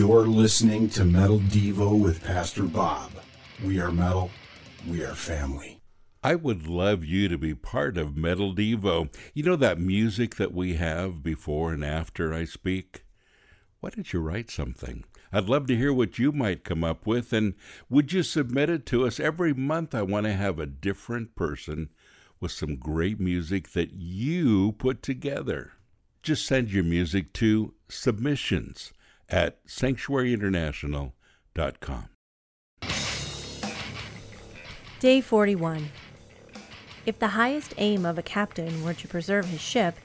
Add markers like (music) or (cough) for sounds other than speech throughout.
You're listening to Metal Devo with Pastor Bob. We are metal, we are family. I would love you to be part of Metal Devo. You know that music that we have before and after I speak? Why don't you write something? I'd love to hear what you might come up with, and would you submit it to us? Every month, I want to have a different person with some great music that you put together. Just send your music to submissions at sanctuaryinternational.com. Day 41. If the highest aim of a captain were to preserve his ship,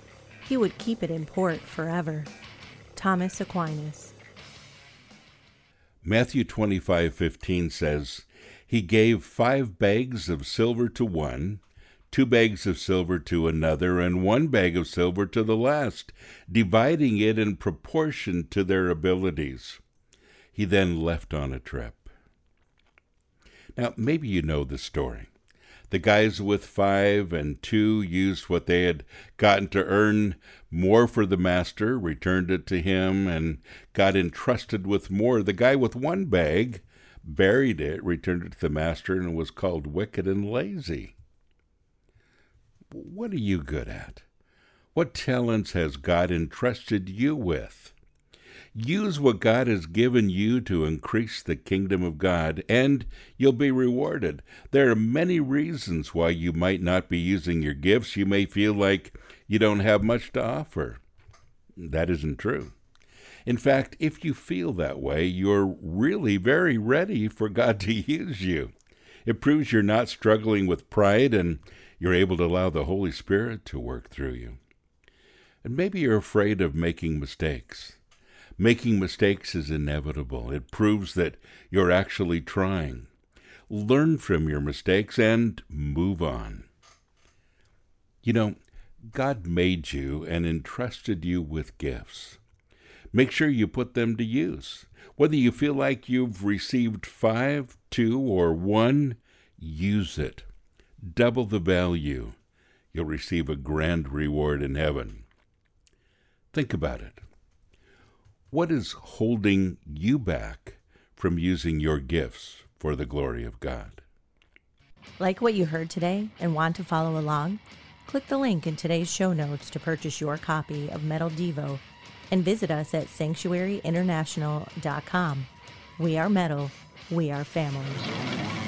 he would keep it in port forever. Thomas Aquinas. Matthew 25:15 says, "He gave 5 bags of silver to one, two bags of silver to another, and one bag of silver to the last, dividing it in proportion to their abilities. He then left on a trip. Now, maybe you know the story. The guys with five and two used what they had gotten to earn more for the master, returned it to him, and got entrusted with more. The guy with one bag buried it, returned it to the master, and was called wicked and lazy. What are you good at? What talents has God entrusted you with? Use what God has given you to increase the kingdom of God, and you'll be rewarded. There are many reasons why you might not be using your gifts. You may feel like you don't have much to offer. That isn't true. In fact, if you feel that way, you're really very ready for God to (laughs) use you. It proves you're not struggling with pride and you're able to allow the Holy Spirit to work through you. And maybe you're afraid of making mistakes. Making mistakes is inevitable. It proves that you're actually trying. Learn from your mistakes and move on. You know, God made you and entrusted you with gifts. Make sure you put them to use. Whether you feel like you've received five, two, or one, use it. Double the value. You'll receive a grand reward in heaven. Think about it. What is holding you back from using your gifts for the glory of God? Like what you heard today and want to follow along? Click the link in today's show notes to purchase your copy of Metal Devo and visit us at sanctuaryinternational.com. We are metal, we are family.